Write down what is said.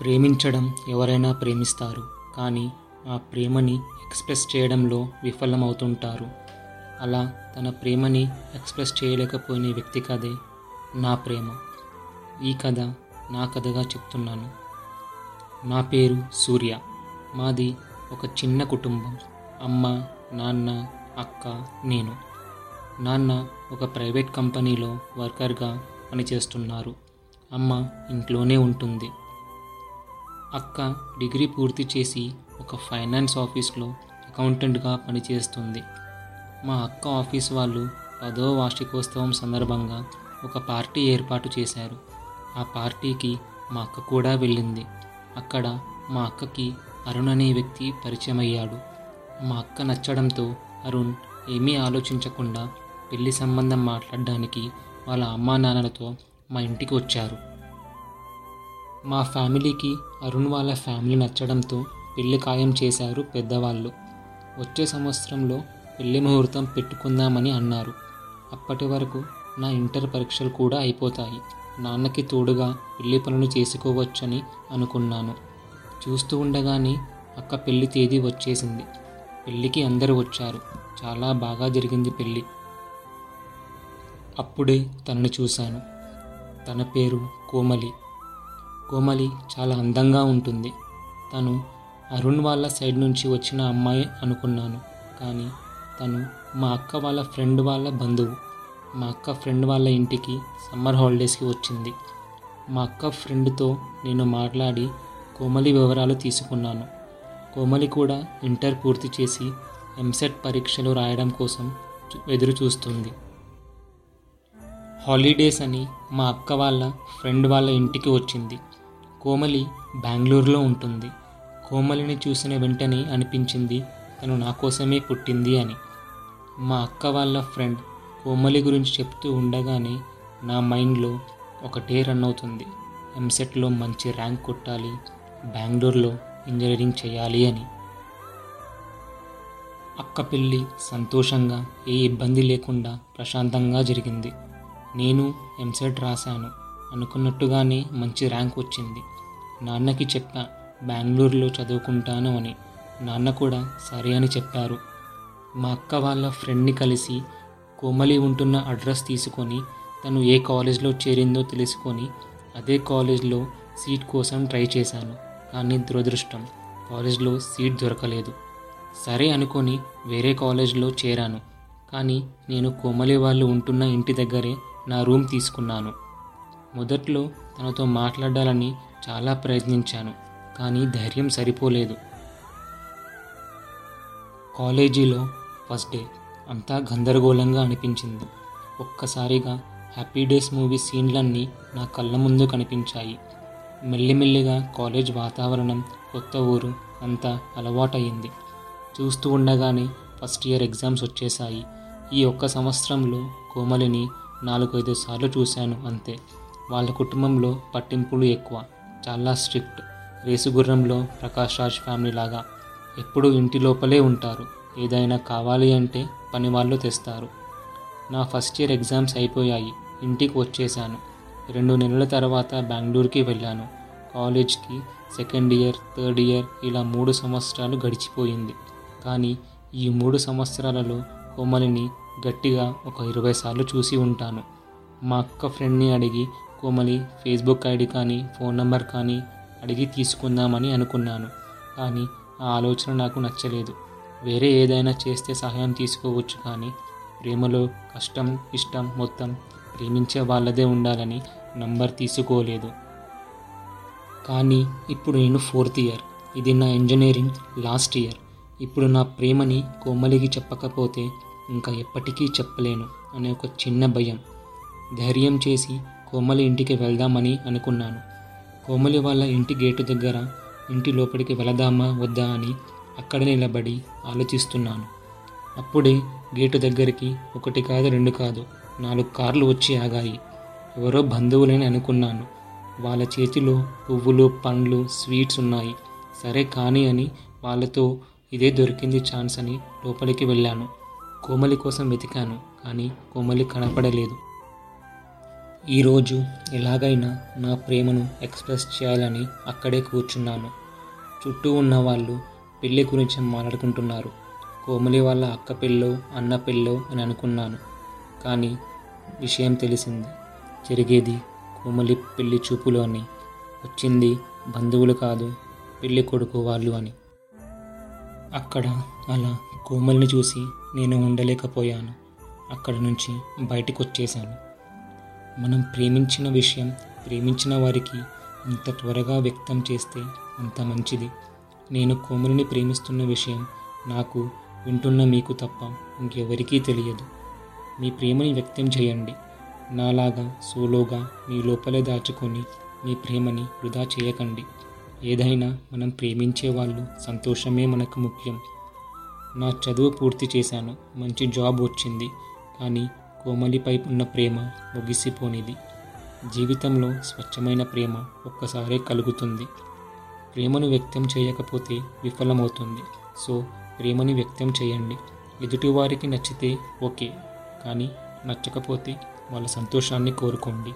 ప్రేమించడం ఎవరైనా ప్రేమిస్తారు కానీ ఆ ప్రేమని ఎక్స్ప్రెస్ చేయడంలో విఫలమవుతుంటారు. అలా తన ప్రేమని ఎక్స్ప్రెస్ చేయలేకపోయిన వ్యక్తి కథే నా ప్రేమ. ఈ కథ నా కథగా చెప్తున్నాను. నా పేరు సూర్య. మాది ఒక చిన్న కుటుంబం. అమ్మ నాన్న అక్క నేను. నాన్న ఒక ప్రైవేట్ కంపెనీలో వర్కర్గా పనిచేస్తున్నారు. అమ్మ ఇంట్లోనే ఉంటుంది. అక్క డిగ్రీ పూర్తి చేసి ఒక ఫైనాన్స్ ఆఫీస్లో అకౌంటెంట్గా పనిచేస్తుంది. మా అక్క ఆఫీస్ వాళ్ళు పదో వార్షికోత్సవం సందర్భంగా ఒక పార్టీ ఏర్పాటు చేశారు. ఆ పార్టీకి మా అక్క కూడా వెళ్ళింది. అక్కడ మా అక్కకి అరుణ్ అనే వ్యక్తి పరిచయం అయ్యాడు మా అక్క నచ్చడంతో అరుణ్ ఏమీ ఆలోచించకుండా పెళ్ళి సంబంధం మాట్లాడడానికి వాళ్ళ అమ్మా నాన్నలతో మా ఇంటికి వచ్చారు. మా ఫ్యామిలీకి అరుణ్ వాళ్ళ ఫ్యామిలీ నచ్చడంతో పెళ్ళి ఖాయం చేశారు పెద్దవాళ్ళు. వచ్చే సంవత్సరంలో పెళ్ళి ముహూర్తం పెట్టుకుందామని అన్నారు. అప్పటి వరకు నా ఇంటర్ పరీక్షలు కూడా అయిపోతాయి. నాన్నకి తోడుగా పెళ్ళి పనులు చేసుకోవచ్చని అనుకున్నాను. చూస్తూ ఉండగానే అక్క పెళ్ళి తేదీ వచ్చేసింది. పెళ్ళికి అందరూ వచ్చారు. చాలా బాగా జరిగింది పెళ్ళి అప్పుడే తనని చూశాను. తన పేరు కోమలి. కోమలి చాలా అందంగా ఉంటుంది. తను అరుణ్ వాళ్ళ సైడ్ నుంచి వచ్చిన అమ్మాయి అనుకున్నాను. కానీ తను మా అక్క వాళ్ళ ఫ్రెండ్ వాళ్ళ బంధువు. మా అక్క ఫ్రెండ్ వాళ్ళ ఇంటికి సమ్మర్ హాలిడేస్కి వచ్చింది. మా అక్క ఫ్రెండ్తో నేను మాట్లాడి కోమలి వివరాలు తీసుకున్నాను. కోమలి కూడా ఇంటర్ పూర్తి చేసి ఎంసెట్ పరీక్షలు రాయడం కోసం ఎదురు చూస్తుంది హాలిడేస్ అని మా అక్క వాళ్ళ ఫ్రెండ్ వాళ్ళ ఇంటికి వచ్చింది. కోమలి బెంగళూరులో ఉంటుంది. కోమలిని చూసిన వెంటనే అనిపించింది తను నా కోసమే పుట్టింది అని. మా అక్క వాళ్ళ ఫ్రెండ్ కోమలి గురించి చెప్తూ ఉండగానే నా మైండ్లో ఒకటే రన్ అవుతుంది. ఎంసెట్లో మంచి ర్యాంక్ కొట్టాలి బెంగళూరులో ఇంజనీరింగ్ చేయాలి అని. అక్క పెళ్ళి సంతోషంగా ఏ ఇబ్బంది లేకుండా ప్రశాంతంగా జరిగింది. నేను ఎంసెట్ రాశాను. అనుకున్నట్టుగానే మంచి ర్యాంక్ వచ్చింది. నాన్నకి చెప్పా బెంగళూరులో చదువుకుంటాను అని. నాన్న కూడా సరే అని చెప్పారు. మా అక్క వాళ్ళ ఫ్రెండ్ని కలిసి కోమలి ఉంటున్న అడ్రస్ తీసుకొని తను ఏ కాలేజ్లో చేరిందో తెలుసుకొని అదే కాలేజ్లో సీట్ కోసం ట్రై చేశాను కానీ దురదృష్టం కాలేజ్లో సీట్ దొరకలేదు. సరే అనుకొని వేరే కాలేజ్లో చేరాను కానీ నేను కోమలి వాళ్ళు ఉంటున్న ఇంటి దగ్గరే నా రూమ్ తీసుకున్నాను. మొదట్లో తనతో మాట్లాడాలని చాలా ప్రయత్నించాను కానీ ధైర్యం సరిపోలేదు. కాలేజీలో ఫస్ట్ డే అంతా గందరగోళంగా అనిపించింది. ఒక్కసారిగా హ్యాపీ డేస్ మూవీ సీన్లన్నీ నా కళ్ళ ముందు కనిపించాయి. మెల్లిమెల్లిగా కాలేజ్ వాతావరణం కొత్త ఊరు అంతా అలవాటయింది చూస్తూ ఉండగానే ఫస్ట్ ఇయర్ ఎగ్జామ్స్ వచ్చేసాయి ఈ ఒక్క సంవత్సరంలో కోమలిని నాలుగైదు సార్లు చూశాను అంతే. వాళ్ళ కుటుంబంలో పట్టింపులు ఎక్కువ. చాలా స్ట్రిక్ట్. రేసుగుర్రంలో ప్రకాష్ రాజ్ ఫ్యామిలీ లాగా. ఎప్పుడూ ఇంటి లోపలే ఉంటారు. ఏదైనా కావాలి అంటే పని వాళ్ళు తెస్తారు. నా ఫస్ట్ ఇయర్ ఎగ్జామ్స్ అయిపోయాయి. ఇంటికి వచ్చేసాను రెండు నెలల తర్వాత బెంగళూరుకి వెళ్ళాను. కాలేజ్కి సెకండ్ ఇయర్ థర్డ్ ఇయర్ ఇలా మూడు సంవత్సరాలు గడిచిపోయింది. కానీ ఈ మూడు సంవత్సరాలలో కోమలిని గట్టిగా ఒక ఇరవై సార్లు చూసి ఉంటాను. మా అక్క ఫ్రెండ్ని అడిగి కోమలి ఫేస్బుక్ ఐడి కానీ ఫోన్ నెంబర్ కానీ అడిగి తీసుకుందామని అనుకున్నాను. కానీ ఆ ఆలోచన నాకు నచ్చలేదు. వేరే ఏదైనా చేస్తే సహాయం తీసుకోవచ్చు కానీ ప్రేమలో కష్టం ఇష్టం మొత్తం ప్రేమించే వాళ్ళదే ఉండాలని నంబర్ తీసుకోలేదు. కానీ ఇప్పుడు నేను ఫోర్త్ ఇయర్. ఇది నా ఇంజనీరింగ్ లాస్ట్ ఇయర్. ఇప్పుడు నా ప్రేమని కోమలికి చెప్పకపోతే ఇంకా ఎప్పటికీ చెప్పలేను అనే ఒక చిన్న భయం. ధైర్యం చేసి కోమలి ఇంటికి వెళ్దామని అనుకున్నాను. కోమలి వాళ్ళ ఇంటి గేటు దగ్గర ఇంటి లోపలికి వెళదామా వద్దా అని అక్కడ నిలబడి ఆలోచిస్తున్నాను. అప్పుడే గేటు దగ్గరికి ఒకటి కాదు రెండు కాదు నాలుగు కార్లు వచ్చి ఆగాయి. ఎవరో బంధువులని అనుకున్నాను. వాళ్ళ చేతిలో పువ్వులు పండ్లు స్వీట్స్ ఉన్నాయి. సరే కానీ అని వాళ్ళతో ఇదే దొరికింది ఛాన్స్ అని లోపలికి వెళ్ళాను. కోమలి కోసం వెతికాను కానీ కోమలి కనపడలేదు. ఈరోజు ఎలాగైనా నా ప్రేమను ఎక్స్ప్రెస్ చేయాలని అక్కడే కూర్చున్నాను. చుట్టూ ఉన్న వాళ్ళు పెళ్ళి గురించి మాట్లాడుకుంటున్నారు. కోమలి వాళ్ళ అక్క పెళ్ళో అన్న పెళ్ళో అని అనుకున్నాను. కానీ విషయం తెలిసింది. జరిగేది కోమలి పెళ్ళి చూపులు అని. వచ్చింది బంధువులు కాదు పెళ్ళి కొడుకు వాళ్ళు అని. అక్కడ అలా కోమల్ని చూసి నేను ఉండలేకపోయాను. అక్కడ నుంచి బయటకు వచ్చేసాను మనం ప్రేమించిన విషయం ప్రేమించిన వారికి ఎంత త్వరగా వ్యక్తం చేస్తే అంత మంచిది. నేను కోమలిని ప్రేమిస్తున్న విషయం నాకు వింటున్న మీకు తప్ప ఇంకెవరికీ తెలియదు. మీ ప్రేమని వ్యక్తం చేయండి. నాలాగా సోలోగా మీ లోపలే దాచుకొని మీ ప్రేమని వృధా చేయకండి. ఏదైనా మనం ప్రేమించే వాళ్ళు సంతోషమే మనకు ముఖ్యం. నా చదువు పూర్తి చేశాను. మంచి జాబ్ వచ్చింది. కానీ కోమలిపై ఉన్న ప్రేమ ముగిసిపోనిది. జీవితంలో స్వచ్ఛమైన ప్రేమ ఒక్కసారే కలుగుతుంది. ప్రేమను వ్యక్తం చేయకపోతే విఫలమవుతుంది. సో ప్రేమని వ్యక్తం చేయండి. ఎదుటివారికి నచ్చితే ఓకే కానీ నచ్చకపోతే వాళ్ళ సంతోషాన్ని కోరుకోండి.